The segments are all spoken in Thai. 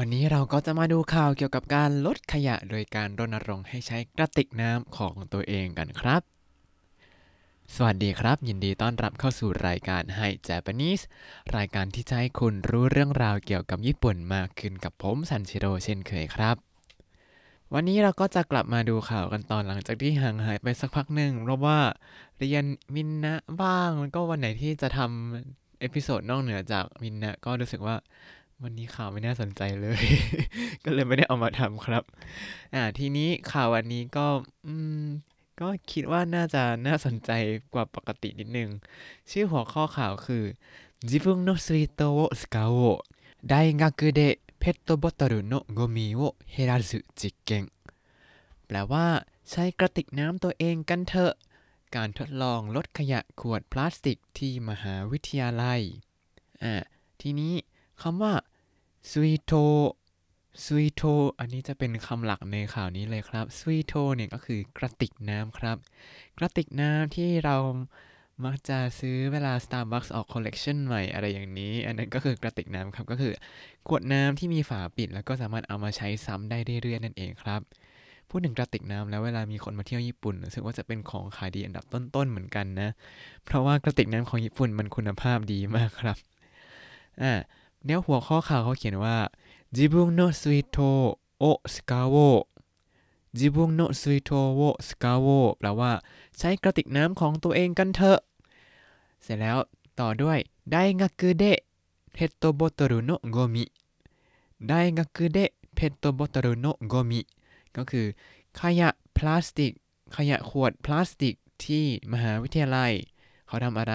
วันนี้เราก็จะมาดูข่าวเกี่ยวกับการลดขยะ โดยการรณรงค์ให้ใช้กระติกน้ำของตัวเองกันครับ สวัสดีครับ ยินดีต้อนรับเข้าสู่รายการให้ Japanese รายการที่จะให้คุณรู้เรื่องราวเกี่ยวกับญี่ปุ่นมากขึ้นกับผมซันชิโร่เช่นเคยครับ วันนี้เราก็จะกลับมาดูข่าวกันตอนหลังจากที่ห่างหายไปสักพักหนึ่งเพราะว่าเรียนมินนะบ้างแล้วก็วันไหนที่จะททำ episode นอกเหนือจากมินนะก็รู้สึกว่า วันนี้ข่าวไม่น่าสนใจเลย ก็เลยไม่ได้เอามาทำครับ อ่า ทีนี้ข่าววันนี้ก็ อืม ก็คิดว่าน่าจะน่าสนใจกว่าปกตินิดนึง ชื่อหัวข้อข่าวคือ自分の水筒を使おう大学でペットボトルのゴミを減らす実験แปลว่า ใช้กระติกน้ำตัวเองกันเถอะ การทดลองลดขยะขวดพลาสติกที่มหาวิทยาลัย อ่า ทีนี้ คำว่า sweeto sweeto อันนี้จะเป็นคำหลักในข่าวนี้เลยครับ sweeto เนี่ยก็คือกระติกน้ำครับ กระติกน้ำที่เรามักจะซื้อเวลา Starbucks ออกคอลเลกชันใหม่อะไรอย่างนี้ อันนั้นก็คือกระติกน้ำครับ ก็คือขวดน้ำที่มีฝาปิด แล้วก็สามารถเอามาใช้ซ้ำได้เรื่อยๆนั่นเองครับ พูดถึงกระติกน้ำแล้วเวลามีคนมาเที่ยวญี่ปุ่นรู้สึกว่าจะเป็นของขายดีอันดับต้นๆเหมือนกันนะ เพราะว่ากระติกน้ำของญี่ปุ่นมันคุณภาพดีมากครับ อ่า แล้วหัวข้อข่าวเขาเขียนว่า自分の水筒を使おう 自分の水筒を使おう แปลว่าใช้กระติกน้ำของตัวเองกันเถอะ เสร็จแล้วต่อด้วย大学でペットボトルのゴミ大学でペットボトルのゴミ ก็คือขยะพลาสติก ขยะขวดพลาสติกที่มหาวิทยาลัย เขาทำอะไร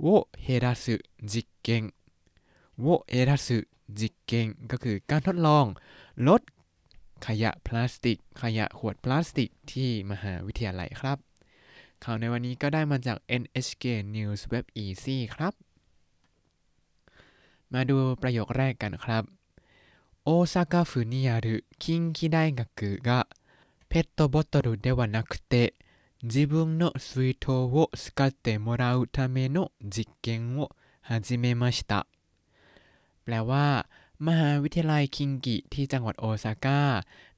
โวเฮราสึจิเกง โวเฮราสึจิกเกงก็คือการทดลอง ลดขยะพลาสติก ขยะขวดพลาสติกที่มหาวิทยาลัยครับ ข่าวในวันนี้ก็ได้มาจาก NHK News Web Easy ครับ มาดูประโยคแรกกันครับ大阪府にある近畿大学がペットボトルではなくて自分の水筒を使ってもらうための実験を始めました แปลว่า มหาวิทยาลัยคิงกิที่จังหวัดโอซาก้า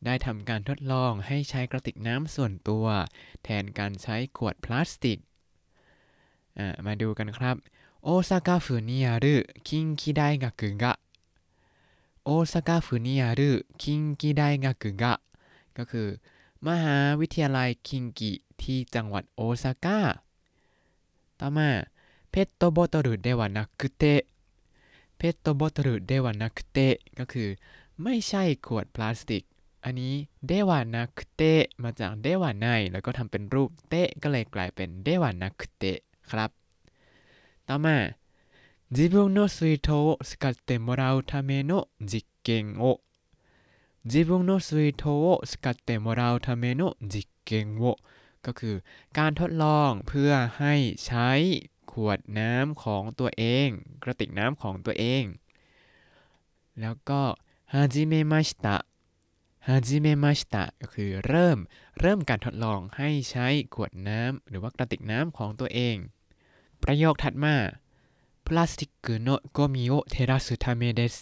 ได้ทำการทดลองให้ใช้กระติกน้ำส่วนตัว แทนการใช้ขวดพลาสติก มาดูกันครับ大阪府にある近畿大学が大阪府にある近畿大学が ก็คือ มหาวิทยาลัยคิงกิที่จังหวัดโอซาก้าต่อมาเพตโตโบโตรุเดวานัก เตะเพตโตโบตรุเดวานักเตะก็คือ ไม่ใช่ขวดพลาสติก อันนี้เดวานักเตะมาจากเดวาไนแล้วก็ทำเป็นรูปเตะก็เลยกลายเป็นเดวานักเตะครับ ต่อมา自分の水筒を使ってもらうための実験を自分の水筒を使ってもらうための実験をก็คือ การทดลองเพื่อให้ใช้ข วดน้ำของตัวเอง กระติกน้ำของตัวเอง แล้วก็ฮาจิเมมาชิตะฮาจิเมมาชิตะก็คือเริ่ม เริ่มการทดลองให้ใช้ขวดน้ำหรือว่ากระติกน้ำของตัวเอง ประโยคถัดมาพลาสติกのゴミを減らすためです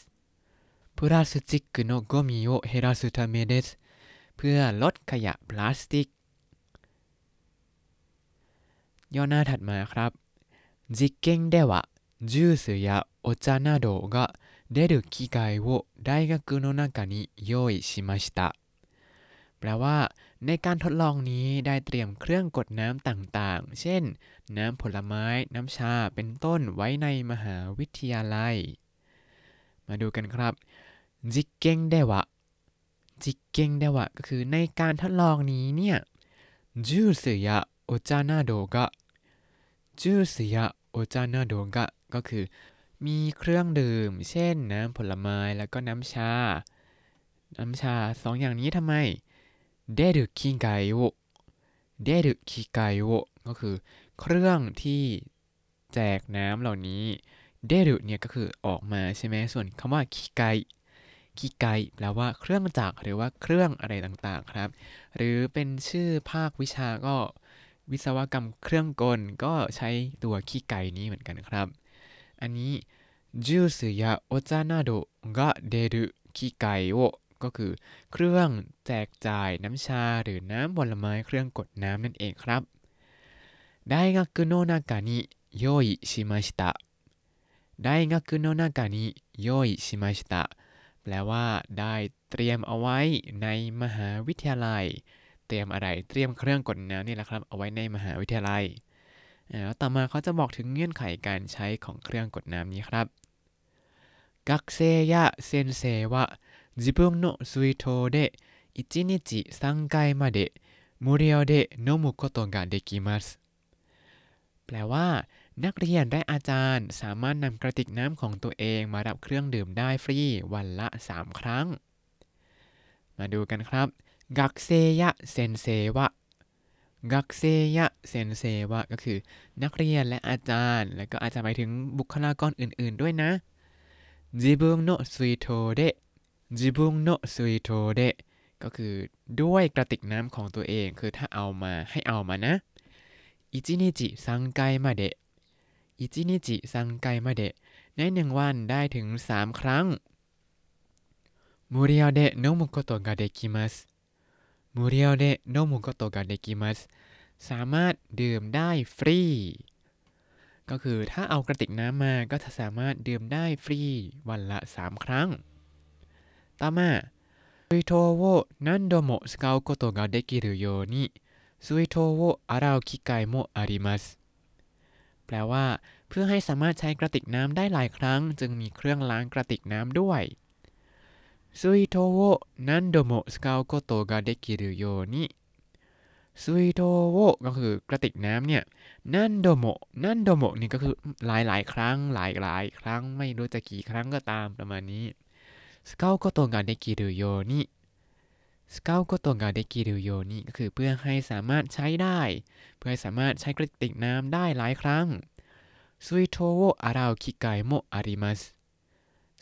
プラスチックのゴミを減らすためですเพื่อลดขยะพลาสติก ย่อหน้าถัดมาครับ 実験ではジュースやお茶などが出る機械を大学の中に用意しましたแปลว่า ในการทดลองนี้ได้เตรียมเครื่องกดน้ำต่างๆ เช่น น้ำผลไม้ น้ำชา เป็นต้นไว้ในมหาวิทยาลัย มาดูกันครับจิกเก้งเดวะจิกเก้งเดวะก็คือในการทดลองนี้เนี่ยจูสยาโอจานาโดกะจูสยาโอ จานาโดกะก็คือ มีเครื่องดื่ม เช่นน้ำผลไม้แล้วก็น้ำชา น้ำชาสองอย่างนี้ทำไมเดรุคิไกโอเดรุคิไกโอก็คือเครื่องที่แจกน้ำเหล่านี้เดรุเนี่ยก็คือออกมาใช่ไหมส่วนคำว่าคิไกคิไกแปลว่าเครื่องจักรหรือว่าเครื่องอะไรต่างๆครับ หรือเป็นชื่อภาควิชาก็ วิศวกรรมเครื่องกลก็ใช้ตัวขี้ไก่นี้เหมือนกันครับ อันนี้จูสยาโอจานาโดกะเดรุขี้ไก่โอก็คือเครื่องแจกจ่ายน้ำชาหรือน้ำผลไม้เครื่องกดน้ำนั่นเองครับ大学の中に用意しました。大学の中に用意しました。そตะไดแปลว่าได้เตรียมเอาไว้ในมหาวิทยาลัย เตรียมอะไรเตรียมเครื่องกดน้ำนี่แหละครับ เอาไว้ในมหาวิทยาลัยแล้วต่อมาเขาจะบอกถึงเงื่อนไขการใช้ของเครื่องกดน้ำนี้ครับกักเซยะเซนเซวะจิบุนโนซุยโทเดอิจินิจิซังไกมาเดมูเรียวเดโนมุโกโตกะเดกิมัสแปลว่า นักเรียนและอาจารย์สามารถนำกระติกน้ำของตัวเองมารับเครื่องดื่มได้ฟรีวันละ 3 ครั้ง มาดูกันครับ กักเซや先生は学生や先生は ก็คือนักเรียนและอาจารย์ แล้วก็อาจจะหมายถึงบุคลากรอื่นๆด้วยนะ自分の水筒で自分の水筒で ก็คือด้วยกระติกน้ำของตัวเอง คือถ้าเอามาให้เอามานะอิจินิจิซังไกมาเดอิจินิจิซังไกมาเดในหนึ่งวันได้ถึง 3 ครั้ง無 料で飲むことができます無料で飲むことができますสามารถดื่มได้ฟรี ก็คือถ้าเอากระติกน้ำมาก็จะสามารถดื่มได้ฟรีวันละ 3 ครั้ง ต่อมา水筒を何度も使うことができるように水筒を洗う機会もありますแปลว่า เพื่อให้สามารถใช้กระติกน้ำได้หลายครั้ง จึงมีเครื่องล้างกระติกน้ำด้วย 水筒を何度も使うことができるようにซุยโดโวก็คือกระติกน้ำเนี่ยนั่นโดโมนั่นโดโมนี่ก็คือหลายหลายครั้งหลายหลายครั้งไม่รู้จะกี่ครั้งก็ตามประมาณนี้สเกลโกโตกาเดกิรุโยนิสเกลโกโตกาเดกิรุโยนิก็คือเพื่อให้สามารถใช้ได้ เพื่อให้สามารถใช้กระติกน้ำได้หลายครั้งซุยโทโวอาราคิไกโมอาริมัส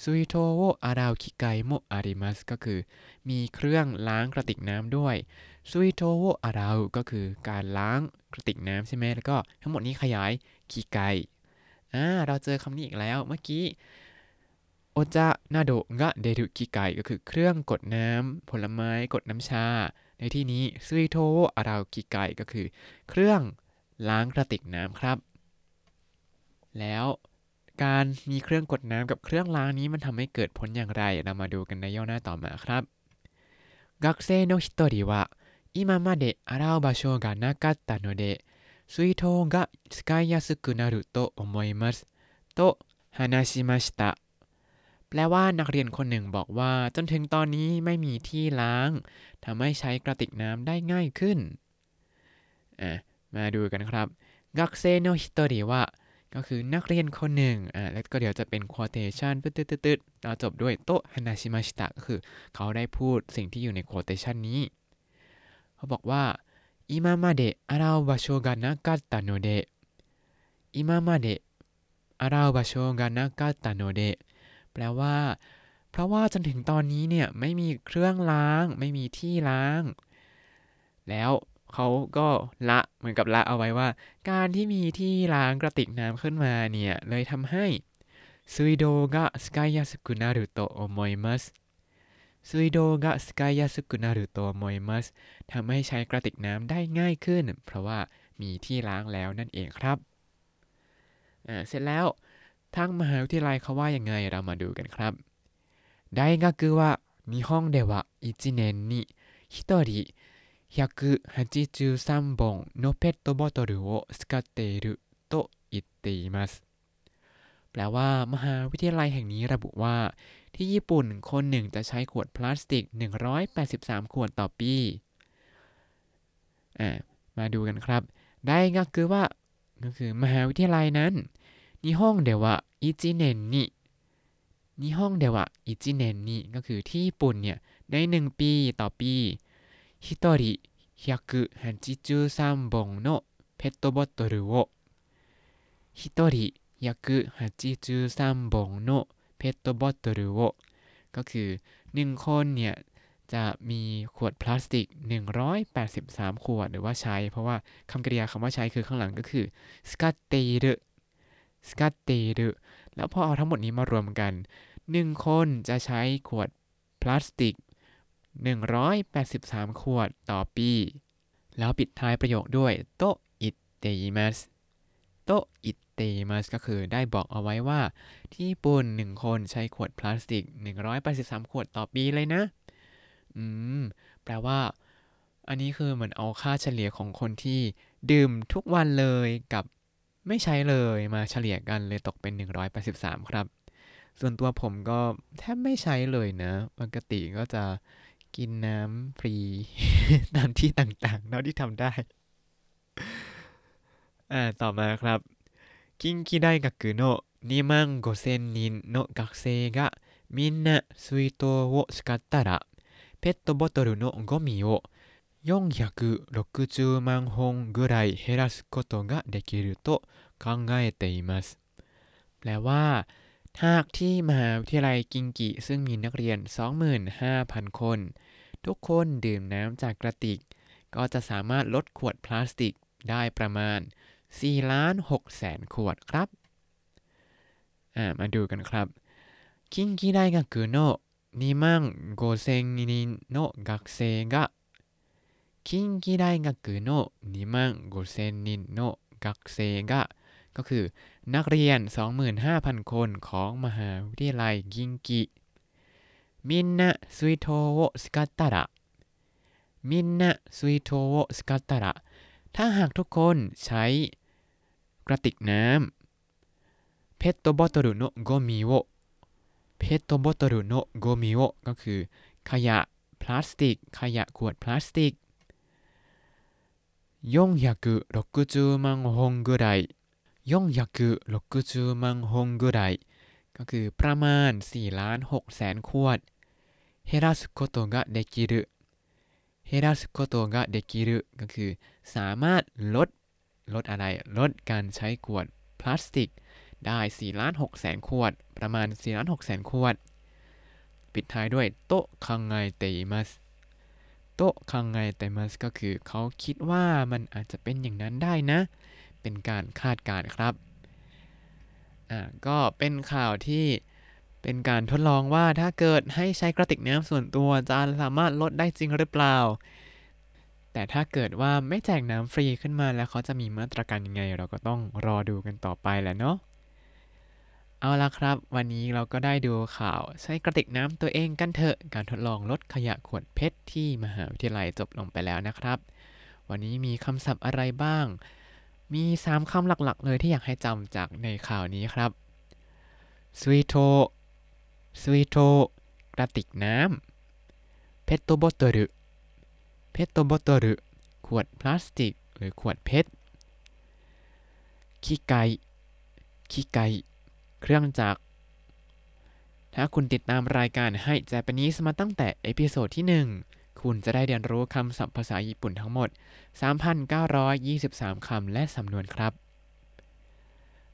ซุยโทโวอาราคิไกโมอาริมัสก็คือ มีเครื่องล้างกระติกน้ำด้วยซุยโตโวอาราก็คือการล้างกระติกน้ำใช่ไหมแล้วก็ทั้งหมดนี้ขยายคีไกอ่าเราเจอคำนี้อีกแล้วเมื่อกี้โอจานาโดงะเดรุคิไกก็คือเครื่องกดน้ำผลไม้กดน้ำชา ในที่นี้ซุยโตโวอาราคิไกก็คือ เครื่องล้างกระติกน้ำครับ แล้ว การมีเครื่องกดน้ำกับเครื่องล้างนี้มันทำให้เกิดผลอย่างไร เรามาดูกันในย่อหน้าต่อมาครับ学生の一人は今まで洗う場所がなかったので水筒が使いやすくなると思いますと話しましたแปลว่านักเรียนคนหนึ่งบอกว่าจนถึงตอนนี้ไม่มีที่ล้างทำให้ใช้กระติกน้ำได้ง่ายขึ้นอ่ะมาดูกันครับกักเซโนฮิโตริวะ ก็คือนักเรียนคนหนึ่งอ่าแล้วก็เดี๋ยวจะเป็น quotation ตึ๊ดตึ๊ดเราจบด้วยโตฮานาชิมาชิตะก็คือ เขาได้พูดสิ่งที่อยู่ใน quotation นี้ เขาบอกว่า今まで洗う場所がなかったので今まで洗う場所がなかったのでแปลว่า เพราะว่าจนถึงตอนนี้เนี่ย ไม่มีเครื่องล้าง ไม่มีที่ล้าง แล้ว เขาก็ละเหมือนกับละเอาไว้ว่า การที่มีที่ล้างกระติกน้ำขึ้นมาเนี่ยเลยทำให้ซุยโดกะสกายาสกุนารุโตโอโมยมัสซุยโดกะสกายาสกุนารุโตโมยมัสทำให้ใช้กระติกน้ำได้ง่ายขึ้น เพราะว่ามีที่ล้างแล้วนั่นเองครับอ่าเสร็จแล้วทางมหาวิทยาลัยเขาว่ายังไงเรามาดูกันครับ大学は日本では1年に1人 183本のペットボトルを使っていると言っています แปลว่า มหาวิทยาลัยแห่งนี้ระบุว่า ที่ญี่ปุ่นคนหนึ่งจะใช้ขวดพลาสติก 183 ขวดต่อปีอ่ามาดูกันครับ ได้ก็คือว่า ก็คือมหาวิทยาลัยนั้นนิฮงเดวะอิจิเนนนินิฮงเดวะอิจิเนนนิก็คือที่ญี่ปุ่นเนี่ยในหนึ่งปีต่อปี 1人183本のペットボトルを1人183本のペットボトルをก็คือหนึ่งคนเนี่ยจะมีขวดพลาสติก 183 ขวดหรือว่าใช้ เพราะว่าคำกริยาคำว่าใช้คือข้างหลังก็คือสกัดเตรุสกัดเตรุแล้วพอเอาทั้งหมดนี้มารวมกันหนึ่งคนจะใช้ขวด พลาสติก 183 ขวดต่อปี แล้วปิดท้ายประโยคด้วยโตอิตเตมัสโตอิตเตมัสก็คือได้บอกเอาไว้ว่า ที่ญี่ปุ่นหนึ่งคนใช้ขวดพลาสติก 183 ขวดต่อปีเลยนะ อืม แปลว่า อันนี้คือเหมือนเอาค่าเฉลี่ยของคนที่ดื่มทุกวันเลยกับไม่ใช้เลยมาเฉลี่ยกันเลยตกเป็น 183 ครับ ส่วนตัวผมก็แทบไม่ใช้เลยนะ ปกติก็จะ กินน้ำฟรี ตามที่ต่างๆเท่าที่ทำได้ อ่า ต่อมาครับ 近畿大学の2万5千人の学生がみんな水筒を使ったらペットボトルのゴミを460万本ぐらい減らすことができると考えていますแปลว่าหากที่มหาวิทยาลัยกิงกิซึ่งมีนักเรียน 25,000 คน ทุกคนดื่มน้ำจากกระติก ก็จะสามารถลดขวดพลาสติกได้ประมาณ 4 ล้าน6แสนขวดครับ อ่า มาดูกันครับ近畿大学の2万5千人の学生が近畿大学の2万5千人の学生がก็คือ นักเรียน 25,000 คนของมหาวิทยาลัยกิงกิ มินนะซุยโตโวสกัตตาระมินนะซุยโตโวสกัตตาระถ้าหากทุกคนใช้กระติกน้ำเพตโตบอตรุโนโกมิโอเพตโตบอตรุโนโกมิโอก็คือ ขยะพลาสติก ขยะขวดพลาสติก460万本ぐらい460万本ぐらいก็คือประมาณ4ล้าน6แสนขวด 減らすことができるเฮราสโกตะเดกิรุก็คือ สามารถลด ลดอะไร ลดการใช้ขวดพลาสติก ได้4ล้าน6แสนขวด ประมาณ4ล้าน6แสนขวด ปิดท้ายด้วยโตคังไงเตมัสโตคังไงเตมัสก็คือเขาคิดว่ามันอาจจะเป็นอย่างนั้นได้นะ เป็นการคาดการณ์ครับ อ่า ก็เป็นข่าวที่ เป็นการทดลองว่าถ้าเกิดให้ใช้กระติกน้ำส่วนตัวจะสามารถลดได้จริงหรือเปล่า แต่ถ้าเกิดว่าไม่แจกน้ำฟรีขึ้นมาแล้วเขาจะมีมาตรการยังไง เราก็ต้องรอดูกันต่อไปแหละเนาะเอาละครับ วันนี้เราก็ได้ดูข่าว ใช้กระติกน้ำตัวเองกันเถอะการทดลองลดขยะขวดเพชรที่มหาวิทยาลัยจบลงไปแล้วนะครับ วันนี้มีคำศัพท์อะไรบ้าง มี 3คำหลักๆ เลยที่อยากให้จำจากในข่าวนี้ครับสวีโต สวีโตกระติกน้ำเพตโตบอตルเพตโตบอตルขวดพลาสติก หรือขวดเพชรขี้ไก่ขี้ไก่เครื่องจักร ถ้าคุณติดตามรายการให้ Japanese มาตั้งแต่ episode ที่ 1 คุณจะได้เรียนรู้คำศัพท์ภาษาญี่ปุ่นทั้งหมด 3,923 คำและสำนวนครับ